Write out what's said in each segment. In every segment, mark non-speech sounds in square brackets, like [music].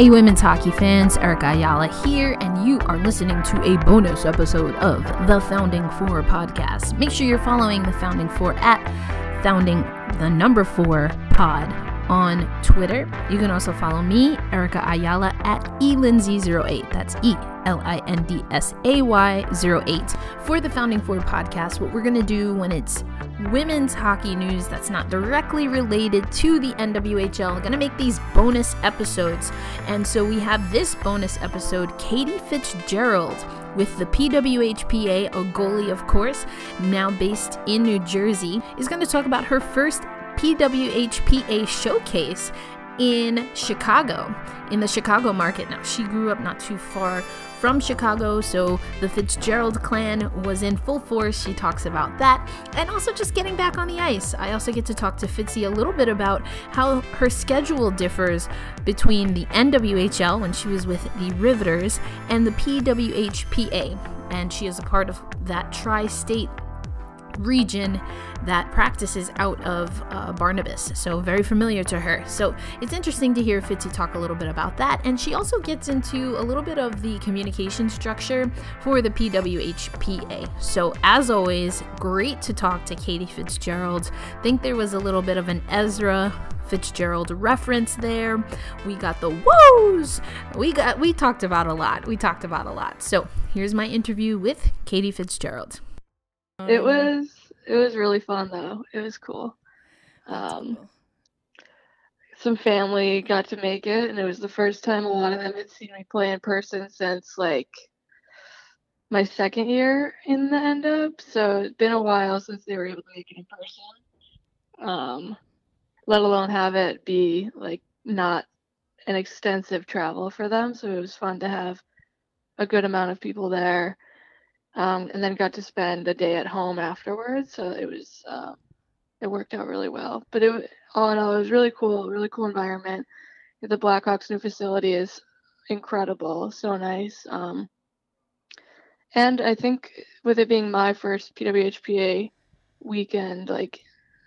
Hey, women's hockey fans, Erica Ayala here, and you are listening to a bonus episode of the Founding Four podcast. Make sure you're following the Founding Four at Founding the number four pod on Twitter. You can also follow me, Erica Ayala, at elindsay08. That's E L I N D S A Y 08. For the Founding Four podcast, what we're going to do when it's women's hockey news that's not directly related to the NWHL, I'm going to make these bonus episodes. And so we have this bonus episode Katie Fitzgerald with the PWHPA, a goalie, of course, now based in New Jersey, is going to talk about her first PWHPA showcase in Chicago, in the Chicago market. Now, she grew up not too far from Chicago, so the Fitzgerald clan was in full force. She talks about that and also just getting back on the ice. I also get to talk to Fitzy a little bit about how her schedule differs between the NWHL when she was with the Riveters and the PWHPA. And she is a part of that tri state region that practices out of uh, Barnabas. So, very familiar to her. So, it's interesting to hear Fitzy talk a little bit about that. And she also gets into a little bit of the communication structure for the PWHPA. So, as always, great to talk to Katie Fitzgerald. Think there was a little bit of an Ezra Fitzgerald reference there. We got the woos. We got we talked about a lot. We talked about a lot. So, here's my interview with Katie Fitzgerald. It was it was really fun though. It was cool. Um, cool. some family got to make it, and it was the first time a lot of them had seen me play in person since like my second year in the end up. So it's been a while since they were able to make it in person. Um, let alone have it be like not an extensive travel for them. So it was fun to have a good amount of people there um, and then got to spend the day at home afterwards. So it was uh, it worked out really well. But it all in all, it was really cool, really cool environment. The Blackhawks new facility is incredible, so nice. Um, and I think with it being my first PWHPA weekend, like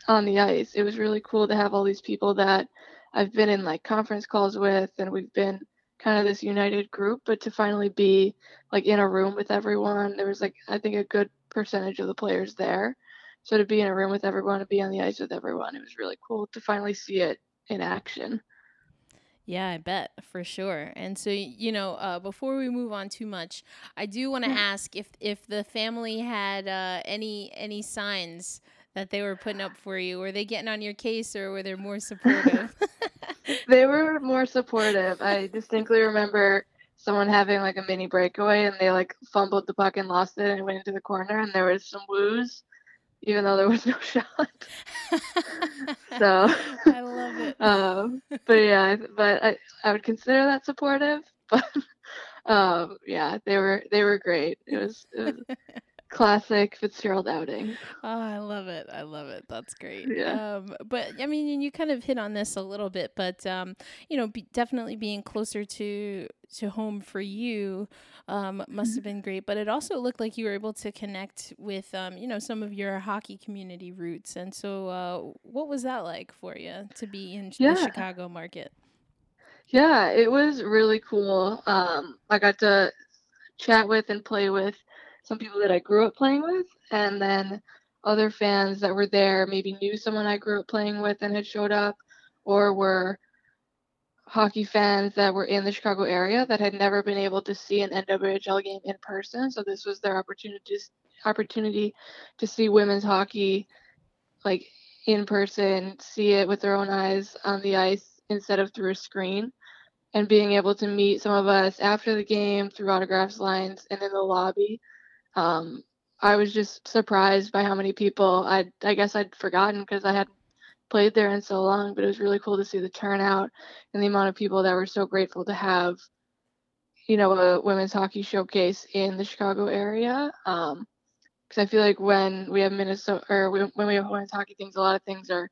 on the ice, it was really cool to have all these people that I've been in like conference calls with, and we've been kind of this united group, but to finally be like in a room with everyone, there was like I think a good percentage of the players there. So to be in a room with everyone, to be on the ice with everyone, it was really cool to finally see it in action. Yeah, I bet for sure. And so, you know, uh, before we move on too much, I do want to ask if if the family had uh, any any signs that they were putting up for you. Were they getting on your case, or were they more [laughs] supportive? [laughs] they were more supportive. I distinctly remember someone having like a mini breakaway and they like fumbled the puck and lost it and went into the corner and there was some woos even though there was no [laughs] shot. [laughs] so I love it. [laughs] Um, but yeah, but I, I would consider that supportive. But um, yeah, they were they were great. It was, it was classic Fitzgerald outing. Oh, I love it. I love it. That's great. Yeah. Um, but I mean, you kind of hit on this a little bit, but um, you know, be, definitely being closer to to home for you um, must Mm-hmm. have been great. But it also looked like you were able to connect with um, you know some of your hockey community roots. And so, uh, what was that like for you to be in Yeah. the Chicago market? Yeah, it was really cool. Um, I got to chat with and play with some people that I grew up playing with, and then other fans that were there maybe knew someone I grew up playing with and had showed up, or were hockey fans that were in the Chicago area that had never been able to see an NWHL game in person. So this was their opportunity opportunity to see women's hockey like in person, see it with their own eyes on the ice instead of through a screen. And being able to meet some of us after the game through autographs lines and in the lobby. Um, I was just surprised by how many people I I guess I'd forgotten because I hadn't played there in so long, but it was really cool to see the turnout and the amount of people that were so grateful to have, you know, a women's hockey showcase in the Chicago area. Um, because I feel like when we have Minnesota or when we have women's hockey things, a lot of things are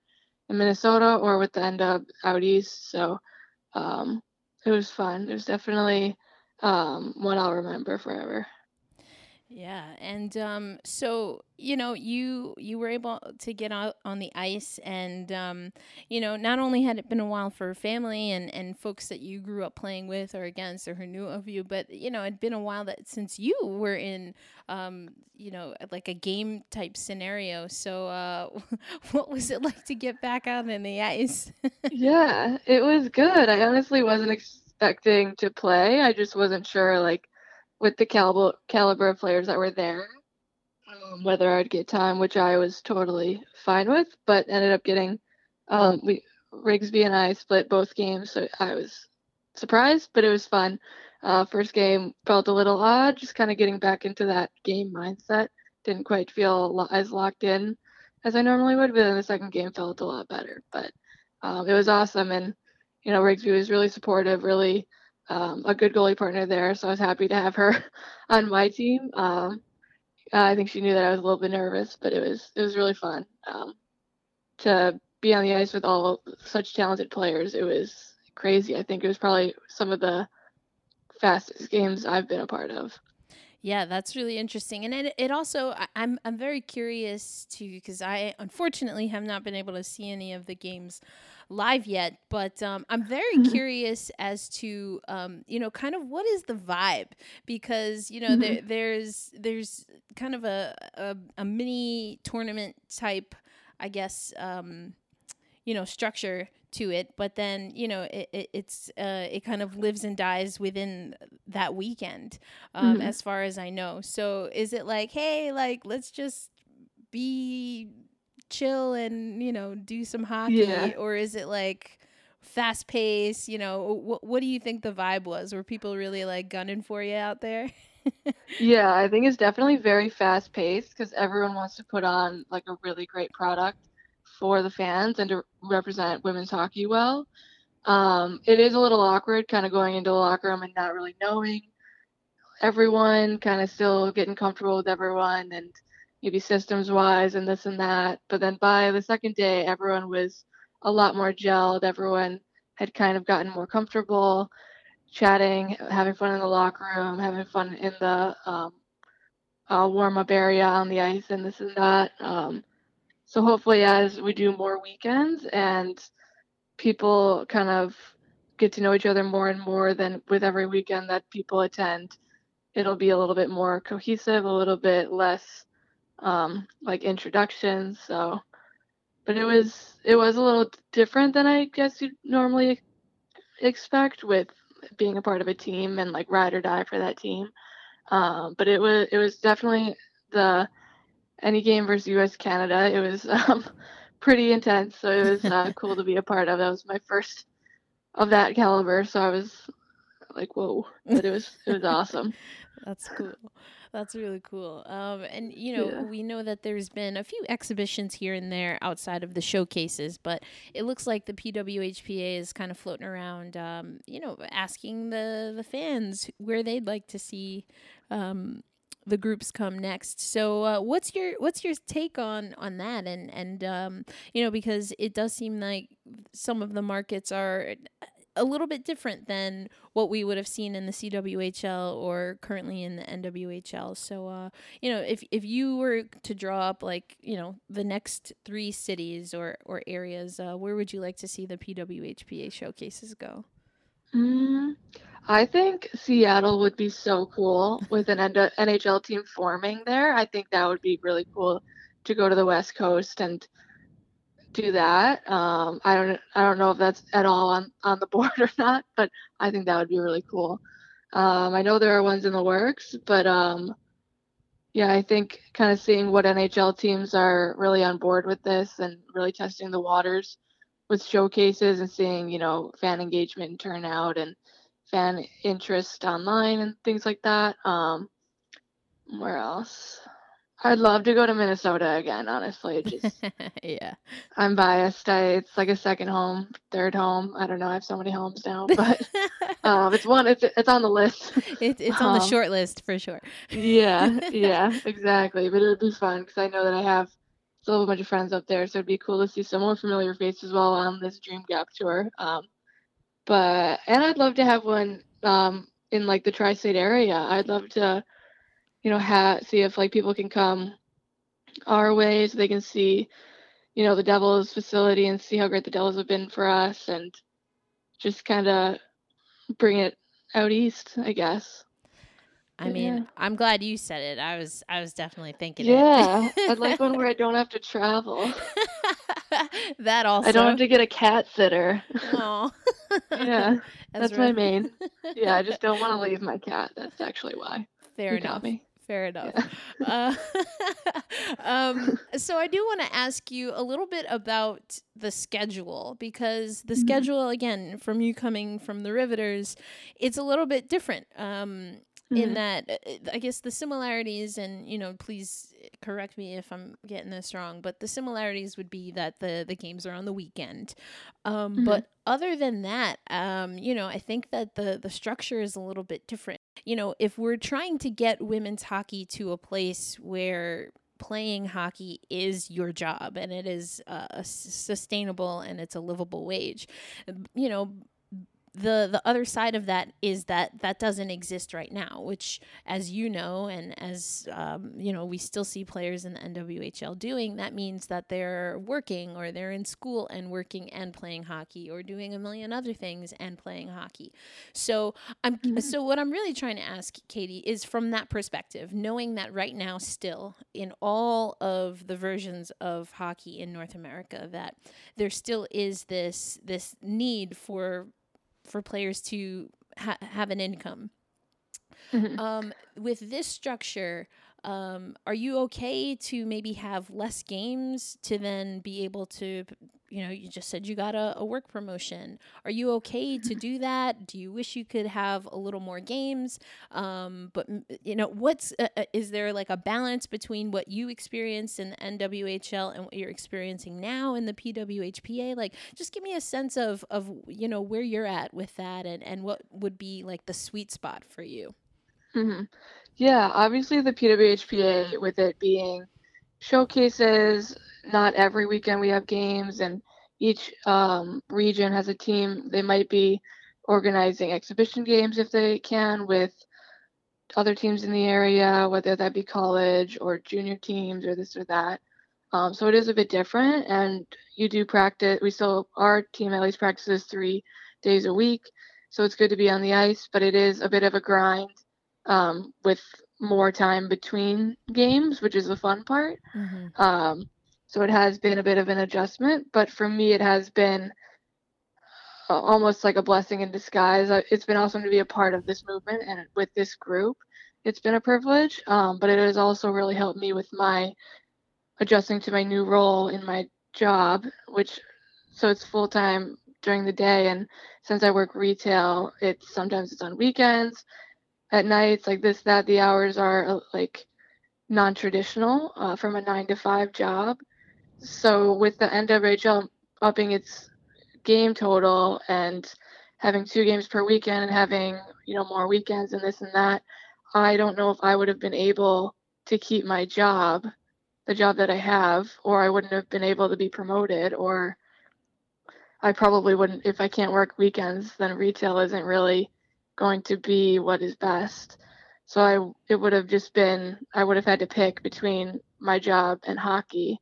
in Minnesota or with the end up out east. So um, it was fun. It was definitely um, one I'll remember forever. Yeah, and um, so you know, you you were able to get out on the ice, and um, you know, not only had it been a while for family and and folks that you grew up playing with or against or who knew of you, but you know, it'd been a while that since you were in, um, you know, like a game type scenario. So, uh, [laughs] what was it like to get back out on the ice? [laughs] yeah, it was good. I honestly wasn't expecting to play. I just wasn't sure, like with the caliber caliber of players that were there. Um, whether I'd get time, which I was totally fine with, but ended up getting um, we Rigsby and I split both games, so I was surprised, but it was fun. Uh, first game felt a little odd, just kind of getting back into that game mindset. Didn't quite feel lo- as locked in as I normally would, but then the second game felt a lot better. But um, it was awesome, and you know Rigsby was really supportive, really um, a good goalie partner there, so I was happy to have her [laughs] on my team. Um, I think she knew that I was a little bit nervous, but it was it was really fun um, to be on the ice with all such talented players. It was crazy. I think it was probably some of the fastest games I've been a part of. Yeah, that's really interesting, and it, it also I'm I'm very curious to because I unfortunately have not been able to see any of the games live yet, but um, I'm very [laughs] curious as to um, you know kind of what is the vibe because you know mm-hmm. there, there's there's kind of a, a, a mini tournament type I guess um, you know structure to it but then you know it, it it's uh, it kind of lives and dies within that weekend um, mm-hmm. as far as i know so is it like hey like let's just be chill and you know do some hockey yeah. or is it like fast pace you know what what do you think the vibe was were people really like gunning for you out there [laughs] yeah i think it's definitely very fast paced because everyone wants to put on like a really great product for the fans and to represent women's hockey well. Um, it is a little awkward kind of going into the locker room and not really knowing everyone, kind of still getting comfortable with everyone and maybe systems wise and this and that. But then by the second day, everyone was a lot more gelled. Everyone had kind of gotten more comfortable chatting, having fun in the locker room, having fun in the um, uh, warm up area on the ice and this and that. Um, so hopefully, as we do more weekends and people kind of get to know each other more and more, than with every weekend that people attend, it'll be a little bit more cohesive, a little bit less um, like introductions. So, but it was it was a little different than I guess you'd normally expect with being a part of a team and like ride or die for that team. Um, but it was it was definitely the any game versus U.S. Canada. It was [laughs] um, pretty intense, so it was uh, cool to be a part of. That was my first of that caliber, so I was like, "Whoa!" But it was it was awesome. [laughs] That's cool. That's really cool. Um, and you know, yeah. we know that there's been a few exhibitions here and there outside of the showcases, but it looks like the PWHPA is kind of floating around, um, you know, asking the the fans where they'd like to see um, the groups come next. So uh, what's your what's your take on on that? And and um, you know because it does seem like some of the markets are a little bit different than what we would have seen in the CWHL or currently in the NWHL. So, uh, you know, if if you were to draw up like you know the next three cities or or areas, uh, where would you like to see the PWHPA showcases go? Mm, I think Seattle would be so cool with an NHL team forming there. I think that would be really cool to go to the West Coast and do that. Um, I don't I don't know if that's at all on, on the [laughs] board or not, but I think that would be really cool. Um, I know there are ones in the works, but um, yeah, I think kind of seeing what NHL teams are really on board with this and really testing the waters with showcases and seeing, you know, fan engagement and turnout and fan interest online and things like that. Um, where else? I'd love to go to Minnesota again, honestly. Just [laughs] yeah. I'm biased. I it's like a second home, third home. I don't know. I have so many homes now, but [laughs] um, it's one. It's it's on the list. It, it's on um, the short list for sure. yeah, yeah, [laughs] exactly. But it would be fun because I know that I have still have a bunch of friends up there, so it'd be cool to see some more familiar faces while on this Dream Gap tour. Um, but and I'd love to have one um, in like the tri-state area. I'd love to you know, ha- see if like people can come our way so they can see, you know, the Devils facility and see how great the Devils have been for us and just kind of bring it out east, I guess. I mean, yeah. I'm glad you said it. I was I was definitely thinking yeah, I'd like one where I [laughs] don't have to travel. [laughs] that also. I don't have to get a cat sitter. Oh. [laughs] yeah. That's, that's my main. Yeah, I just don't want to leave my cat. That's actually why. Fair you enough. Fair enough. Yeah. Uh, [laughs] um, [laughs] so I do want to ask you a little bit about the schedule because the mm-hmm. schedule, again, from you coming from the Riveters, it's a little bit different. Um, mm-hmm. in that uh, I guess the similarities and you know please correct me if I'm getting this wrong but the similarities would be that the the games are on the weekend um, mm-hmm. but other than that um, you know I think that the the structure is a little bit different you know if we're trying to get women's hockey to a place where playing hockey is your job and it is uh, sustainable and it's a livable wage you know the the other side of that is that that doesn't exist right now which as you know and as um, you know we still see players in the nwhl doing that means that they're working or they're in school and working and playing hockey or doing a million other things and playing hockey so i'm mm-hmm. so what i'm really trying to ask katie is from that perspective knowing that right now still in all of the versions of hockey in north america that there still is this this need for for players to ha- have an income. Mm-hmm. Um, with this structure, um, are you okay to maybe have less games to then be able to you know you just said you got a, a work promotion. Are you okay to do [laughs] that? Do you wish you could have a little more games? Um, but you know what's uh, uh, is there like a balance between what you experienced in the nwhl and what you're experiencing now in the pwhpa like just give me a sense of of you know where you're at with that and and what would be like the sweet spot for you. Mm-hmm. Yeah, obviously the PWHPA with it being showcases, not every weekend we have games, and each um, region has a team. They might be organizing exhibition games if they can with other teams in the area, whether that be college or junior teams or this or that. Um, so it is a bit different, and you do practice. We still our team at least practices three days a week, so it's good to be on the ice, but it is a bit of a grind um, with more time between games, which is the fun part. Mm-hmm. Um, so it has been a bit of an adjustment, but for me, it has been almost like a blessing in disguise. It's been awesome to be a part of this movement and with this group. It's been a privilege, um, but it has also really helped me with my adjusting to my new role in my job, which so it's full time during the day, and since I work retail, it's sometimes it's on weekends at nights like this that the hours are uh, like non-traditional uh, from a nine to five job. So with the nwhl upping its game total and having two games per weekend and having you know more weekends and this and that i don't know if i would have been able to keep my job the job that i have or i wouldn't have been able to be promoted or i probably wouldn't if i can't work weekends then retail isn't really going to be what is best. So I it would have just been I would have had to pick between my job and hockey,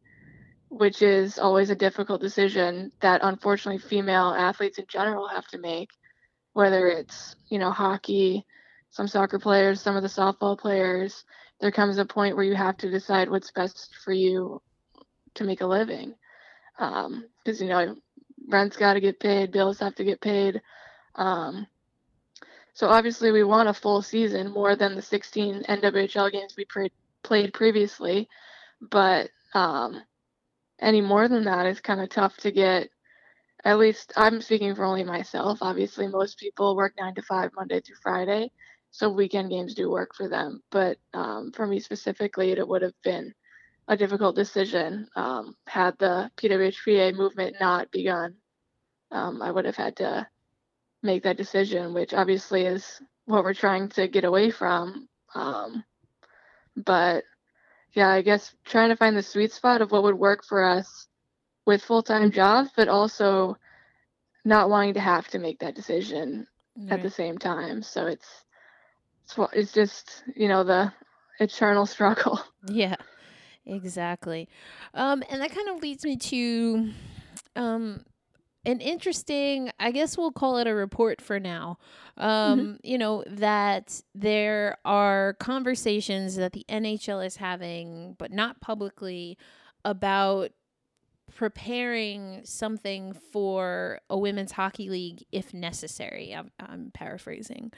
which is always a difficult decision that unfortunately female athletes in general have to make, whether it's, you know, hockey, some soccer players, some of the softball players, there comes a point where you have to decide what's best for you to make a living. Because, um, you know, rent's got to get paid, bills have to get paid. Um, so obviously we want a full season more than the 16 NWHL games we pre- played previously, but um, any more than that is kind of tough to get. At least I'm speaking for only myself. Obviously, most people work nine to five Monday through Friday, so weekend games do work for them. But um, for me specifically, it would have been a difficult decision um, had the PWHPA movement not begun. Um, I would have had to make that decision, which obviously is what we're trying to get away from. Um, but yeah, I guess trying to find the sweet spot of what would work for us with full time jobs, but also not wanting to have to make that decision at the same time. So it's it's it's just you know the eternal [laughs] struggle. Yeah, exactly. Um, and that kind of leads me to um, an interesting, I guess we'll call it a report for now. Um, mm-hmm. You know, that there are conversations that the NHL is having, but not publicly, about preparing something for a women's hockey league if necessary. I'm, I'm paraphrasing.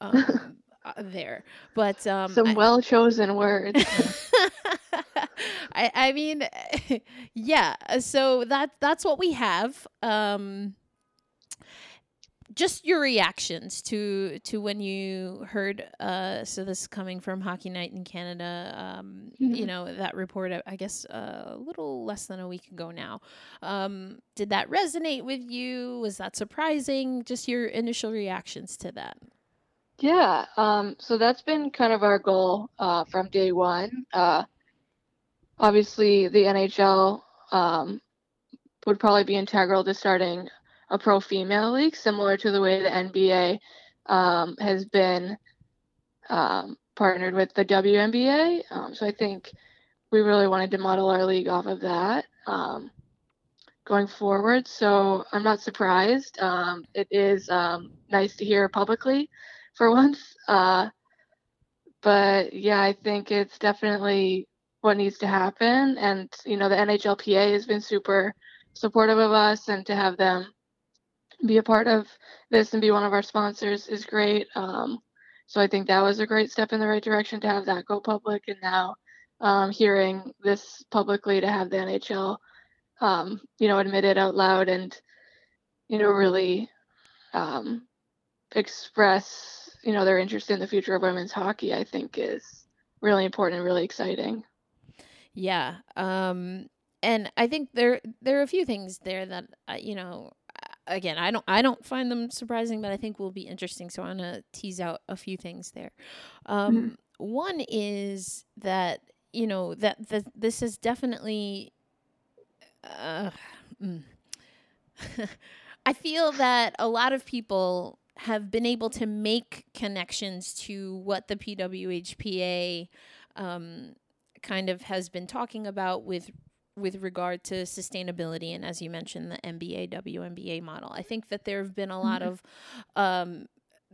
Um, [laughs] uh, there. But um, some well chosen words. [laughs] I, I mean, [laughs] yeah. So that that's what we have. Um, just your reactions to to when you heard uh so this is coming from hockey night in canada um mm-hmm. you know that report i guess a little less than a week ago now um did that resonate with you was that surprising just your initial reactions to that yeah, um, so that's been kind of our goal uh, from day one. Uh, obviously, the NHL um, would probably be integral to starting a pro female league, similar to the way the NBA um, has been um, partnered with the WNBA. Um, so I think we really wanted to model our league off of that um, going forward. So I'm not surprised. it is nice to hear publicly for [laughs] once. Uh, but yeah, I think it's definitely what needs to happen. And, you know, the NHLPA has been super supportive of us, and to have them be a part of this and be one of our sponsors is great. Um, so I think that was a great step in the right direction to have that go public. And now um, hearing this publicly to have the NHL, um, you know, admit it out loud and, you know, really um, express you know their interest in the future of women's hockey i think is really important and really exciting yeah um and i think there there are a few things there that uh, you know again i don't i don't find them surprising but i think will be interesting so i'm gonna tease out a few things there um mm-hmm. one is that you know that, that this is definitely uh, mm. [laughs] i feel that a lot of people have been able to make connections to what the PWHPA um, kind of has been talking about with with regard to sustainability and as you mentioned the NBA WNBA model. I think that there have been a lot mm-hmm. of um,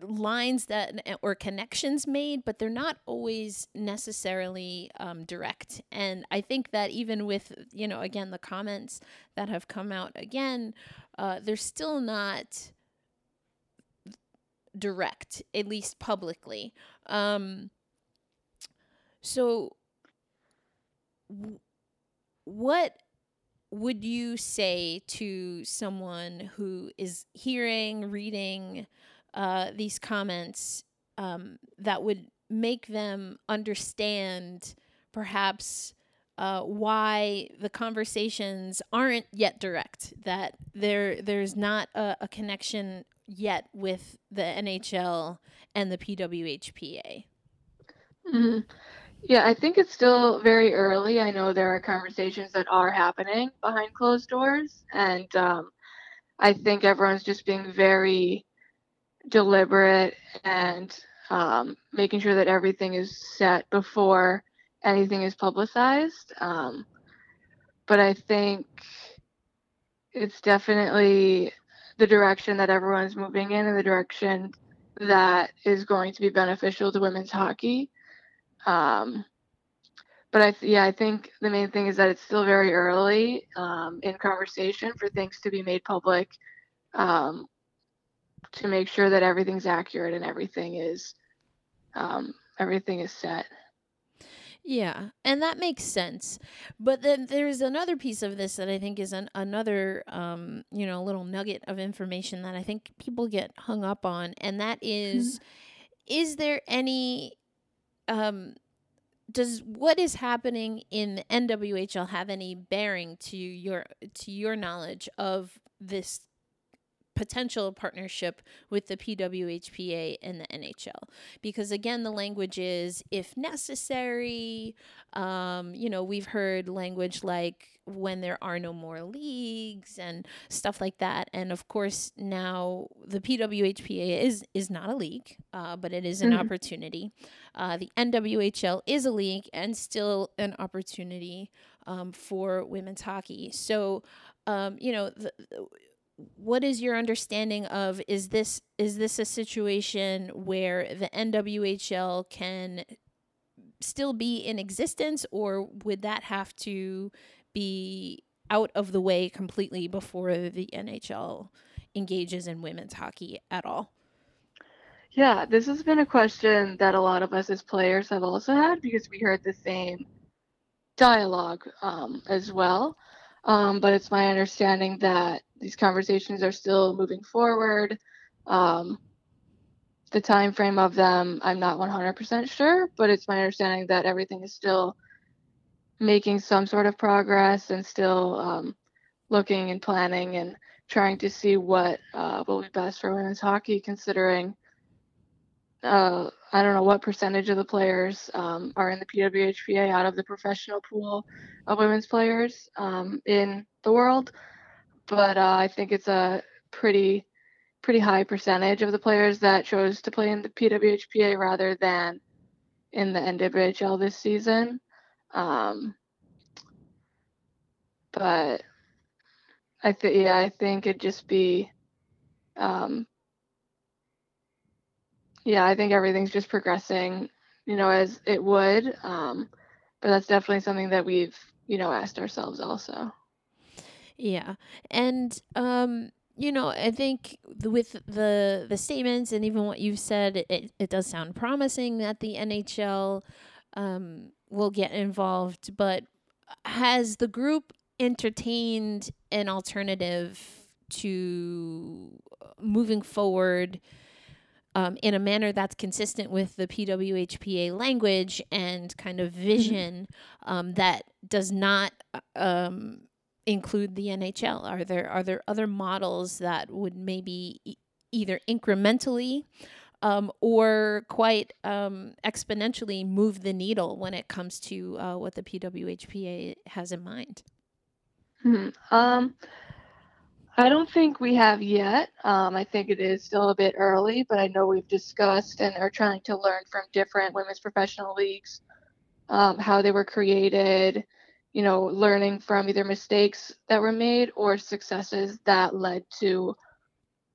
lines that or connections made but they're not always necessarily um, direct and i think that even with you know again the comments that have come out again uh, they're still not direct, at least publicly. Um, so, what would you say to someone who is hearing, reading uh, these comments um, that would make them understand perhaps uh, why the conversations aren't yet direct? That there there's not a, a connection yet with the NHL and the PWHPA? Mm-hmm. Yeah, I think it's still very early. I know there are conversations that are happening behind closed doors, and um, I think everyone's just being very deliberate and um, making sure that everything is set before anything is publicized. Um, but I think it's definitely the direction that everyone's moving in and the direction that is going to be beneficial to women's hockey. Um, but I, yeah, I think the main thing is that it's still very early um, in conversation for things to be made public um, to make sure that everything's accurate and everything is um, everything is set. Yeah, and that makes sense. But then there's another piece of this that I think is an, another, um, you know, little nugget of information that I think people get hung up on, and that is, mm-hmm. is there any, um, does what is happening in NWHL have any bearing to your to your knowledge of this potential partnership with the PWHPA and the NHL. Because again, the language is if necessary. Um, you know, we've heard language like when there are no more leagues and stuff like that. And of course, now the PWHPA is is not a league, uh, but it is an mm-hmm. opportunity. Uh, the NWHL is a league and still an opportunity um, for women's hockey. So, um, you know, the, the, what is your understanding of is this is this a situation where the NWHL can still be in existence or would that have to be out of the way completely before the NHL engages in women's hockey at all? Yeah, this has been a question that a lot of us as players have also had because we heard the same dialogue um, as well. Um, but it's my understanding that these conversations are still moving forward. Um, the time frame of them, I'm not 100% sure, but it's my understanding that everything is still making some sort of progress and still um, looking and planning and trying to see what uh, will be best for women's hockey, considering uh, I don't know what percentage of the players um, are in the PWHPA out of the professional pool of women's players um, in the world, but uh, I think it's a pretty pretty high percentage of the players that chose to play in the PWHPA rather than in the NWHL this season. Um, but I think yeah, I think it'd just be um, yeah, I think everything's just progressing, you know, as it would. Um, but that's definitely something that we've, you know, asked ourselves also. Yeah. And um you know, I think with the the statements and even what you've said, it, it does sound promising that the NHL um, will get involved. But has the group entertained an alternative to moving forward um, in a manner that's consistent with the PWHPA language and kind of mm-hmm. vision um, that does not um, include the NHL? Are there are there other models that would maybe e- either incrementally um, or quite um, exponentially move the needle when it comes to uh, what the PWHPA has in mind? Hmm. Um, I don't think we have yet. Um, I think it is still a bit early, but I know we've discussed and are trying to learn from different women's professional leagues um, how they were created, you know, learning from either mistakes that were made or successes that led to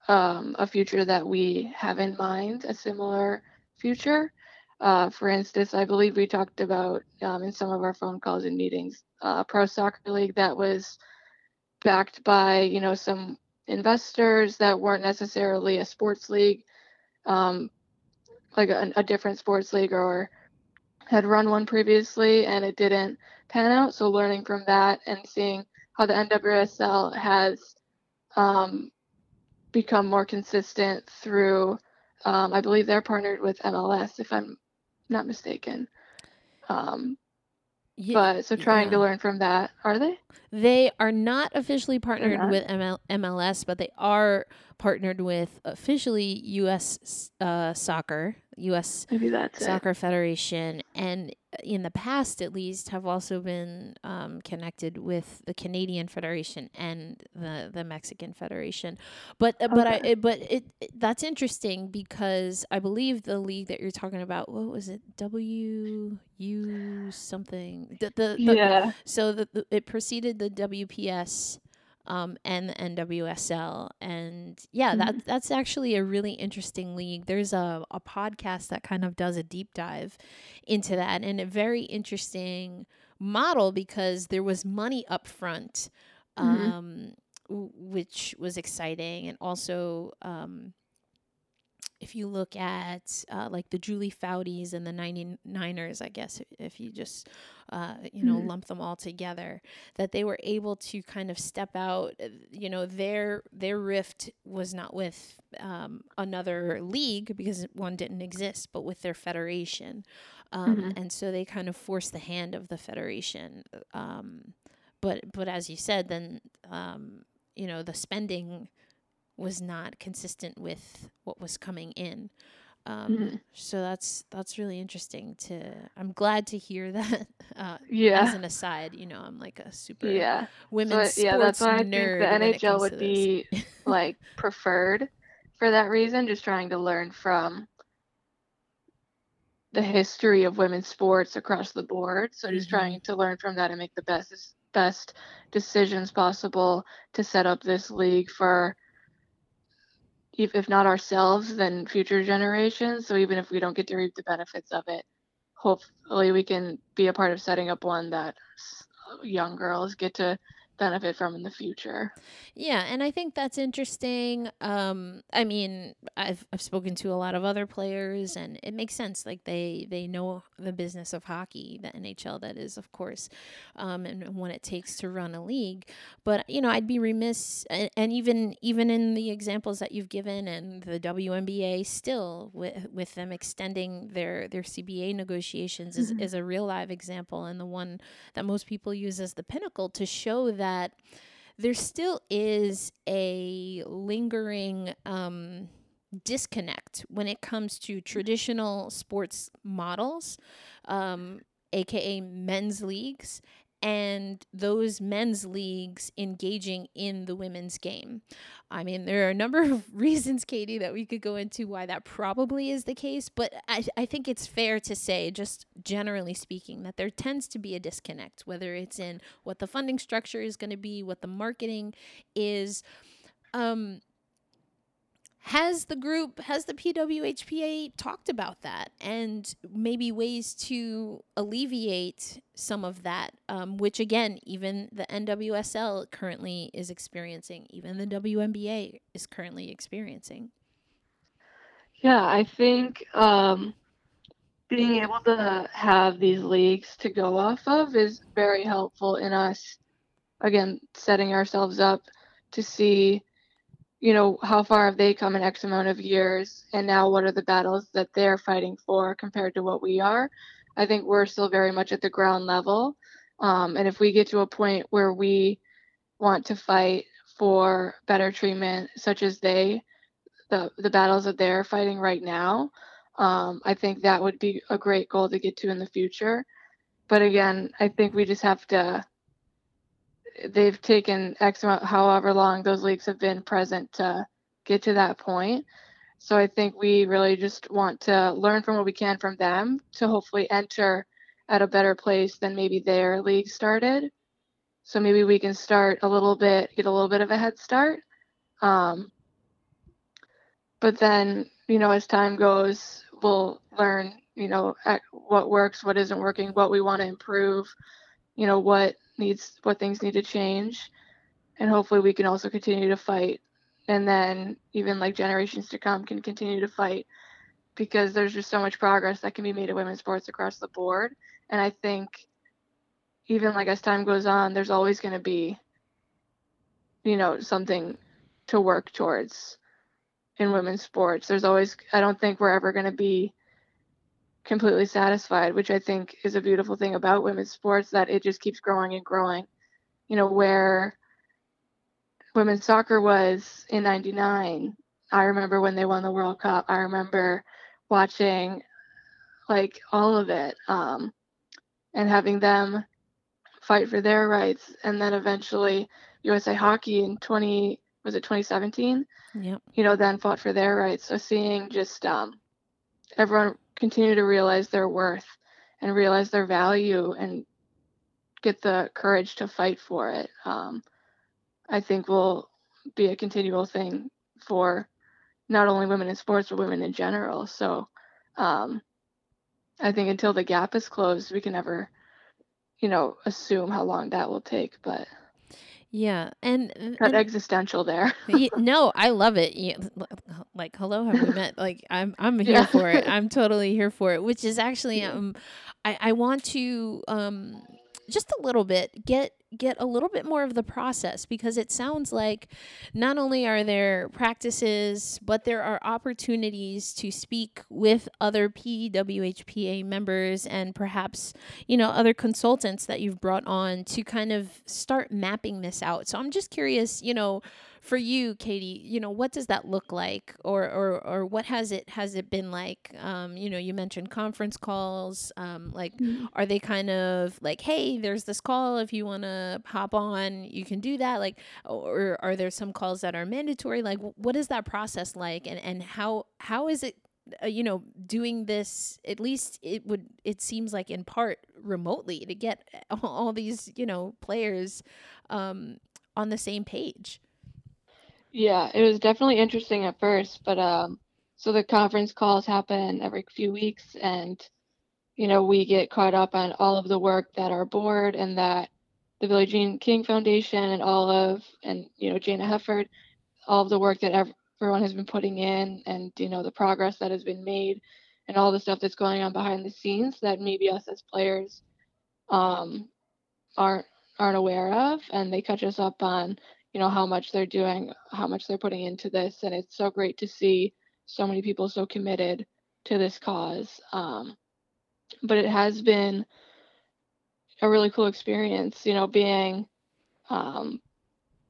um, a future that we have in mind, a similar future. Uh, for instance, I believe we talked about um, in some of our phone calls and meetings, uh, pro soccer league that was backed by, you know, some investors that weren't necessarily a sports league, um, like a, a different sports league or had run one previously and it didn't pan out. So learning from that and seeing how the NWSL has um, become more consistent through, um, I believe they're partnered with MLS, if I'm not mistaken. Um, yeah, but so trying yeah. to learn from that, are they? They are not officially partnered not. with ML- MLS, but they are partnered with officially U.S. Uh, soccer, U.S. Maybe that's Soccer it. Federation, and in the past, at least, have also been um, connected with the Canadian Federation and the the Mexican Federation. But uh, okay. but I it, but it, it, that's interesting because I believe the league that you're talking about, what was it, W U something? The, the, the yeah. So the, the it preceded the WPS um, and the NWSL. And yeah, mm-hmm. that that's actually a really interesting league. There's a, a podcast that kind of does a deep dive into that and a very interesting model because there was money up front, mm-hmm. um, w- which was exciting. And also, um, if you look at uh, like the Julie Foudys and the 99ers, I guess, if you just, uh, you know, mm-hmm. lump them all together, that they were able to kind of step out, uh, you know, their, their rift was not with um, another league because one didn't exist, but with their federation. Um, mm-hmm. And so they kind of forced the hand of the federation. Um, but, but as you said, then, um, you know, the spending was not consistent with what was coming in. Um, Mhm. So that's that's really interesting. To I'm glad to hear [laughs] that. Uh, Yeah. As an aside, you know, I'm like a super Yeah. women's So, yeah, that's why I think nerd. the NHL would be [laughs] like preferred for that reason, just trying to learn from the history of women's sports across the board. So just Mhm. trying to learn from that and make the best best decisions possible to set up this league for if, not ourselves, then future generations. So even if we don't get to reap the benefits of it, hopefully we can be a part of setting up one that young girls get to benefit from in the future. Yeah, and I think that's interesting. Um, I mean, I've I've spoken to a lot of other players, and it makes sense. Like they they know the business of hockey, the NHL, that is, of course, um, and what it takes to run a league. But you know, I'd be remiss, and, and even even in the examples that you've given, and the WNBA, still with with them extending their their CBA negotiations is, Mhm. is a real live example, and the one that most people use as the pinnacle to show that there still is a lingering um, disconnect when it comes to traditional sports models, um, aka men's leagues, and those men's leagues engaging in the women's game. I mean, there are a number of [laughs] reasons, Katie, that we could go into why that probably is the case, but I, I think it's fair to say, just generally speaking, that there tends to be a disconnect, whether it's in what the funding structure is going to be, what the marketing is. Um, has the group, has the PWHPA talked about that and maybe ways to alleviate some of that, um, which again, even the NWSL currently is experiencing, even the WNBA is currently experiencing? Yeah, I think um, being able to have these leagues to go off of is very helpful in us, again, setting ourselves up to see, you know, how far have they come in X amount of years, and now what are the battles that they're fighting for compared to what we are. I think we're still very much at the ground level. Um, and if we get to a point where we want to fight for better treatment, such as they, the, the battles that they're fighting right now, um, I think that would be a great goal to get to in the future. But again, I think we just have to. They've taken X amount, however long those leagues have been present to get to that point. So I think we really just want to learn from what we can from them to hopefully enter at a better place than maybe their league started. So maybe we can start a little bit, get a little bit of a head start. Um, but then, you know, as time goes, we'll learn, you know, at what works, what isn't working, what we want to improve, you know, what needs, what things need to change. And hopefully we can also continue to fight. And then even like generations to come can continue to fight because there's just so much progress that can be made in women's sports across the board. And I think even like as time goes on, there's always going to be, you know, something to work towards in women's sports. There's always, I don't think we're ever going to be completely satisfied, which I think is a beautiful thing about women's sports that it just keeps growing and growing. You know, where women's soccer was in 99, I remember when they won the World Cup. I remember watching like all of it um, and having them fight for their rights. And then eventually USA Hockey in 20, was it 2017? Yep. you know, then fought for their rights. So seeing just um, everyone continue to realize their worth and realize their value and get the courage to fight for it, um, I think will be a continual thing for not only women in sports but women in general. So um, I think until the gap is closed, we can never, you know, assume how long that will take. But Yeah, and, got and existential there. Ye- [laughs] no, I love it. Yeah, like, hello, have we met? Like, I'm, I'm here Yeah. for it. I'm totally here for it. Which is [laughs] actually, um, I, I want to, um, just a little bit get get a little bit more of the process because it sounds like not only are there practices but there are opportunities to speak with other PWHPA members and perhaps you know other consultants that you've brought on to kind of start mapping this out. So i'm just curious you know for you, Katie, you know, what does that look like, or or or what has it has it been like? Um, you know, you mentioned conference calls. Um, like, mm-hmm. are they kind of like, hey, there's this call. If you want to hop on, you can do that. Like, or are there some calls that are mandatory? Like, what is that process like, and and how how is it uh, you know doing this at least it would it seems like in part remotely to get all these you know players um on the same page yeah it was definitely interesting at first but um so the conference calls happen every few weeks and you know we get caught up on all of the work that our board and that the billie jean king foundation and all of and you know Jayna hefford all of the work that everyone has been putting in and you know the progress that has been made and all the stuff that's going on behind the scenes that maybe us as players um, aren't aren't aware of and they catch us up on you know how much they're doing how much they're putting into this and it's so great to see so many people so committed to this cause um, but it has been a really cool experience you know being um,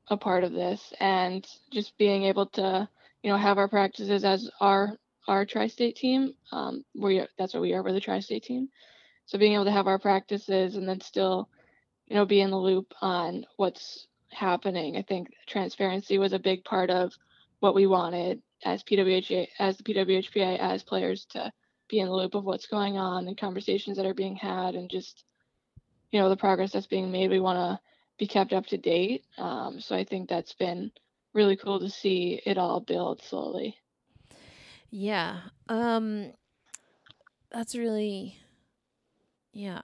a part of this and just being able to you know have our practices as our our tri-state team um we that's what we are we're the tri-state team. So being able to have our practices and then still you know be in the loop on what's happening i think transparency was a big part of what we wanted as pwha as the pwhpa as players to be in the loop of what's going on and conversations that are being had and just you know the progress that's being made we want to be kept up to date. Um, so I think that's been really cool to see it all build slowly. Yeah. Um, that's really, yeah,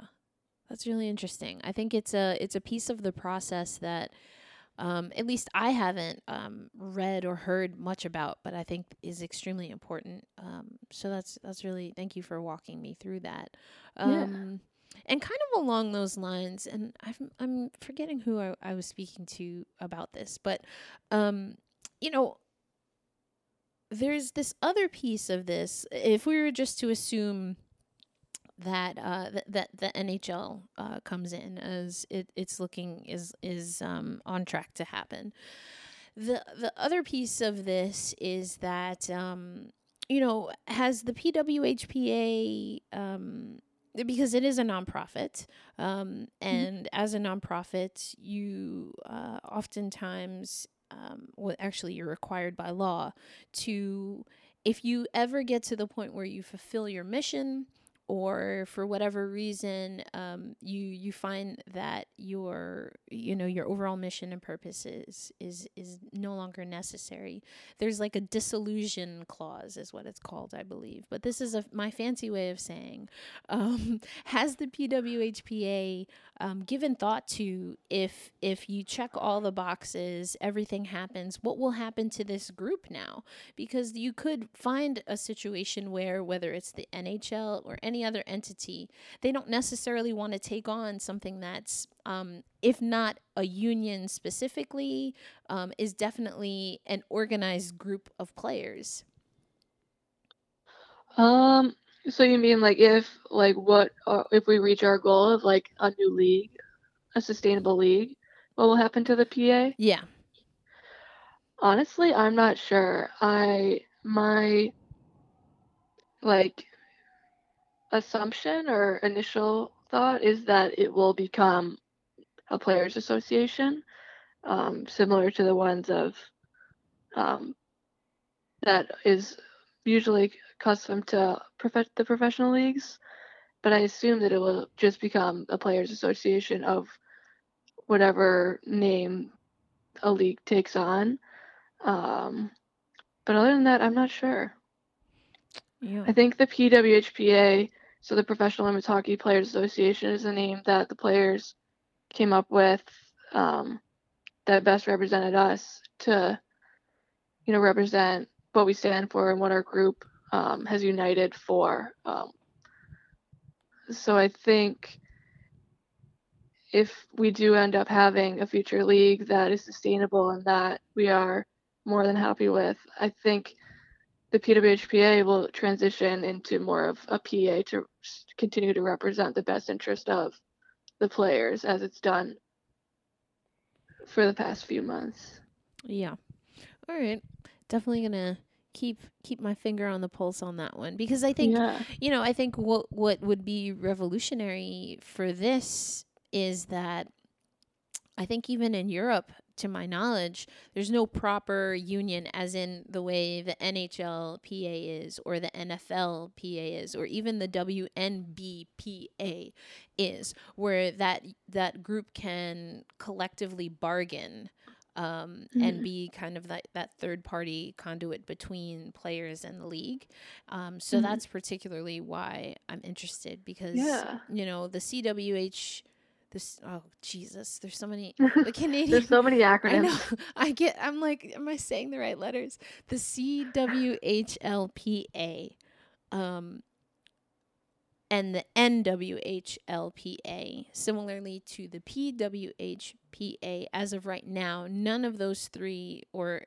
that's really interesting. I think it's a it's a piece of the process that. Um, at least I haven't um, read or heard much about, but I think is extremely important. Um, so that's that's really thank you for walking me through that. yeah. Um, and kind of along those lines, and I'm, I'm forgetting who I, I was speaking to about this, but, um, you know, there's this other piece of this. If we were just to assume that uh, th- that the NHL uh, comes in as it, it's looking is is um, on track to happen. The the other piece of this is that um, you know has the PWHPA um, because it is a nonprofit, um, mm-hmm. and mm-hmm. as a nonprofit, you uh, oftentimes, um, well, actually, you're required by law to, if you ever get to the point where you fulfill your mission or for whatever reason um, you you find that your you know your overall mission and purpose is is is no longer necessary. There's like a dissolution clause is what it's called i believe. But this is a my fancy way of saying [laughs] um, has the pwhpa um, given thought to if if you check all the boxes everything happens what will happen to this group now? Because you could find a situation where whether it's the nhl or any other entity, they don't necessarily want to take on something that's, um, if not a union specifically, um, is definitely an organized group of players. Um. So you mean like if like what uh, if we reach our goal of like a new league, a sustainable league, what will happen to the PA? Yeah. Honestly, I'm not sure. I my like assumption or initial thought is that it will become a players association, um, similar to the ones of um, that is usually custom to prof- the professional leagues. But I assume that it will just become a players association of whatever name a league takes on. Um, but other than that, I'm not sure. Yeah. I think the PWHPA so the Professional Women's Hockey Players Association is the name that the players came up with um, that best represented us to, you know, represent what we stand for and what our group um, has united for. Um, so I think if we do end up having a future league that is sustainable and that we are more than happy with, I think the PWHPA will transition into more of a PA to continue to represent the best interest of the players as it's done for the past few months. Yeah. All right. Definitely gonna keep keep my finger on the pulse on that one because I think yeah. you know I think what what would be revolutionary for this is that I think even in Europe, to my knowledge, there's no proper union, as in the way the NHLPA is, or the NFLPA is, or even the WNBPA is, where that that group can collectively bargain um, mm. and be kind of that, that third party conduit between players and the league. Um, so mm. that's particularly why I'm interested because, yeah. you know, the CWH this oh Jesus, there's so many [laughs] the Canadian There's so many acronyms. [laughs] I know. [laughs] I get I'm like, am I saying the right letters? The CWHLPA um and the NWHLPA, similarly to the PWHPA, as of right now, none of those three, or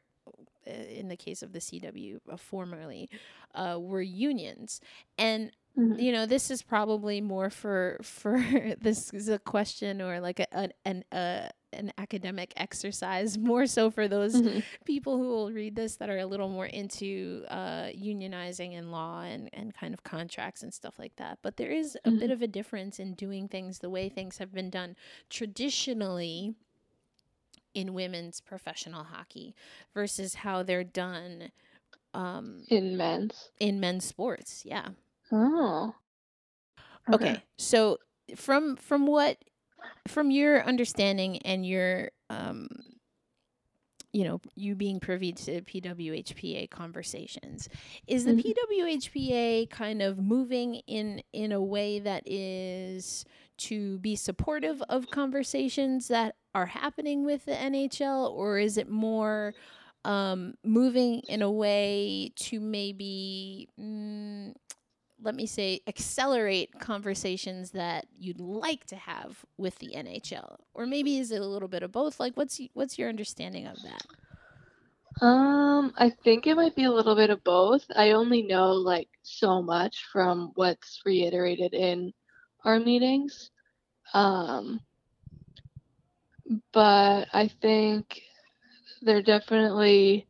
uh, in the case of the CW, uh, formerly, uh, were unions. And Mm-hmm. You know, this is probably more for [laughs] for this is a question or like a, an an uh, an academic exercise, [laughs] more so for those mm-hmm. people who will read this that are a little more into uh, unionizing and law and and kind of contracts and stuff like that. But there is a mm-hmm. bit of a difference in doing things the way things have been done traditionally in women's professional hockey versus how they're done um, in men's in men's sports. Yeah. Oh. Okay. okay. So from from what from your understanding and your um you know, you being privy to PWHPA conversations. Is the mm-hmm. PWHPA kind of moving in in a way that is to be supportive of conversations that are happening with the NHL or is it more um, moving in a way to maybe mm, let me say, accelerate conversations that you'd like to have with the NHL, or maybe is it a little bit of both? Like, what's what's your understanding of that? Um, I think it might be a little bit of both. I only know like so much from what's reiterated in our meetings. Um, but I think they're definitely,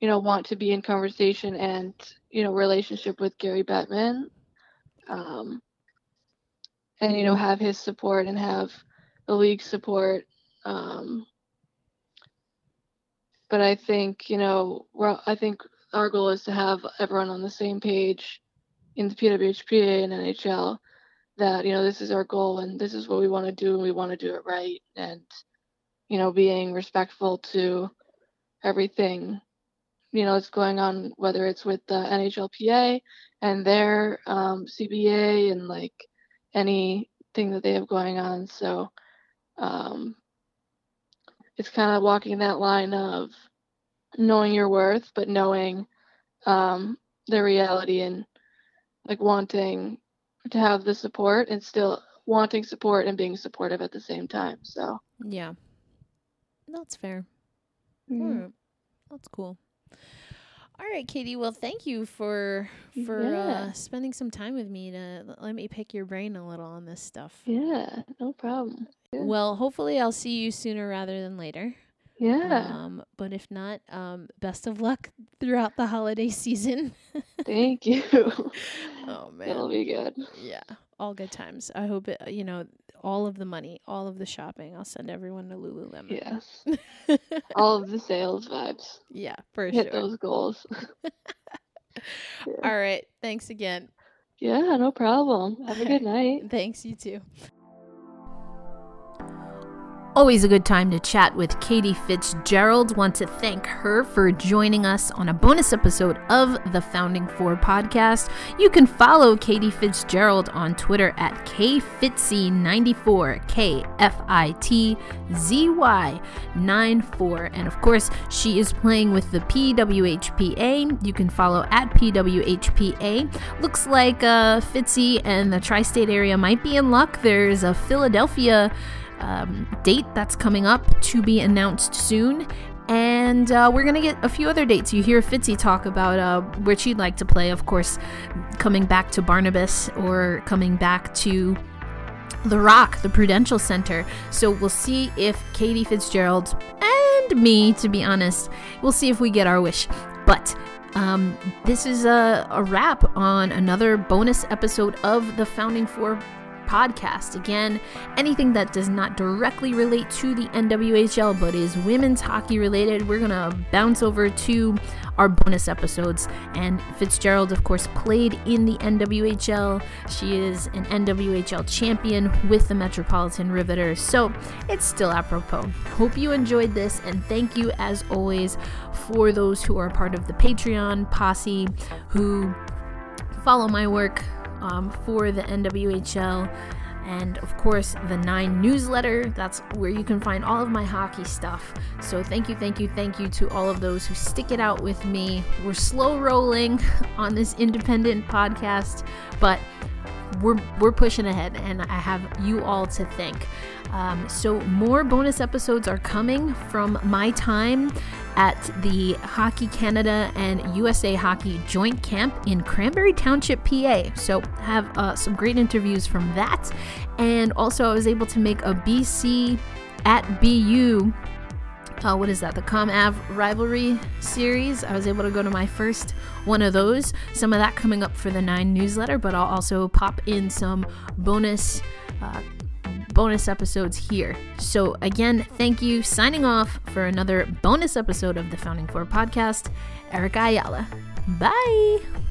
you know, want to be in conversation and you know relationship with Gary Bettman, um, and you know have his support and have the league support. Um, but I think you know we're, I think our goal is to have everyone on the same page in the PWHPA and NHL that you know this is our goal and this is what we want to do and we want to do it right and you know being respectful to everything you know, it's going on, whether it's with the NHLPA and their um, CBA and like anything that they have going on. So um, it's kind of walking that line of knowing your worth, but knowing um, the reality and like wanting to have the support and still wanting support and being supportive at the same time. So yeah, that's fair. Mm. That's cool. All right, Katie. Well, thank you for for yeah. uh, spending some time with me to let me pick your brain a little on this stuff. Yeah, no problem. Yeah. Well, hopefully I'll see you sooner rather than later. Yeah. Um, but if not, um, best of luck throughout the holiday [laughs] season. Thank you. [laughs] oh man, it'll be good. Yeah, all good times. I hope it. You know, all of the money, all of the shopping. I'll send everyone to Lululemon. Yes. [laughs] all of the sales vibes. Yeah, for Hit sure. those goals. [laughs] yeah. All right. Thanks again. Yeah, no problem. Have a good [laughs] night. Thanks, you too. Always a good time to chat with Katie Fitzgerald. Want to thank her for joining us on a bonus episode of the Founding Four podcast. You can follow Katie Fitzgerald on Twitter at KFitzy94, K F I T Z Y 94. And of course, she is playing with the PWHPA. You can follow at PWHPA. Looks like uh, Fitzy and the tri state area might be in luck. There's a Philadelphia um, date that's coming up to be announced soon. And uh, we're going to get a few other dates. You hear Fitzy talk about uh, where she'd like to play, of course, coming back to Barnabas or coming back to the Rock, the Prudential Center. So we'll see if Katie Fitzgerald and me, to be honest. We'll see if we get our wish. But um, this is a, a wrap on another bonus episode of the Founding Four podcast. Again, anything that does not directly relate to the NWHL but is women's hockey related, we're going to bounce over to our bonus episodes. And Fitzgerald, of course, played in the NWHL. She is an NWHL champion with the Metropolitan Riveters. So it's still apropos. Hope you enjoyed this, and thank you, as always, for those who are part of the Patreon posse who follow my work um, for the NWHL. And of course, the Nine newsletter. That's where you can find all of my hockey stuff. So, thank you, thank you, thank you to all of those who stick it out with me. We're slow rolling [laughs] on this independent podcast, but we're, we're pushing ahead, and I have you all to thank. Um, so, more bonus episodes are coming from my time at the Hockey Canada and USA Hockey Joint Camp in Cranberry Township, PA. So, have uh, some great interviews from that. And also, I was able to make a BC at BU. Uh, what is that? The ComAv rivalry series. I was able to go to my first one of those. Some of that coming up for the Nine newsletter, but I'll also pop in some bonus uh, bonus episodes here. So, again, thank you. Signing off for another bonus episode of the Founding Four podcast, Erica Ayala. Bye.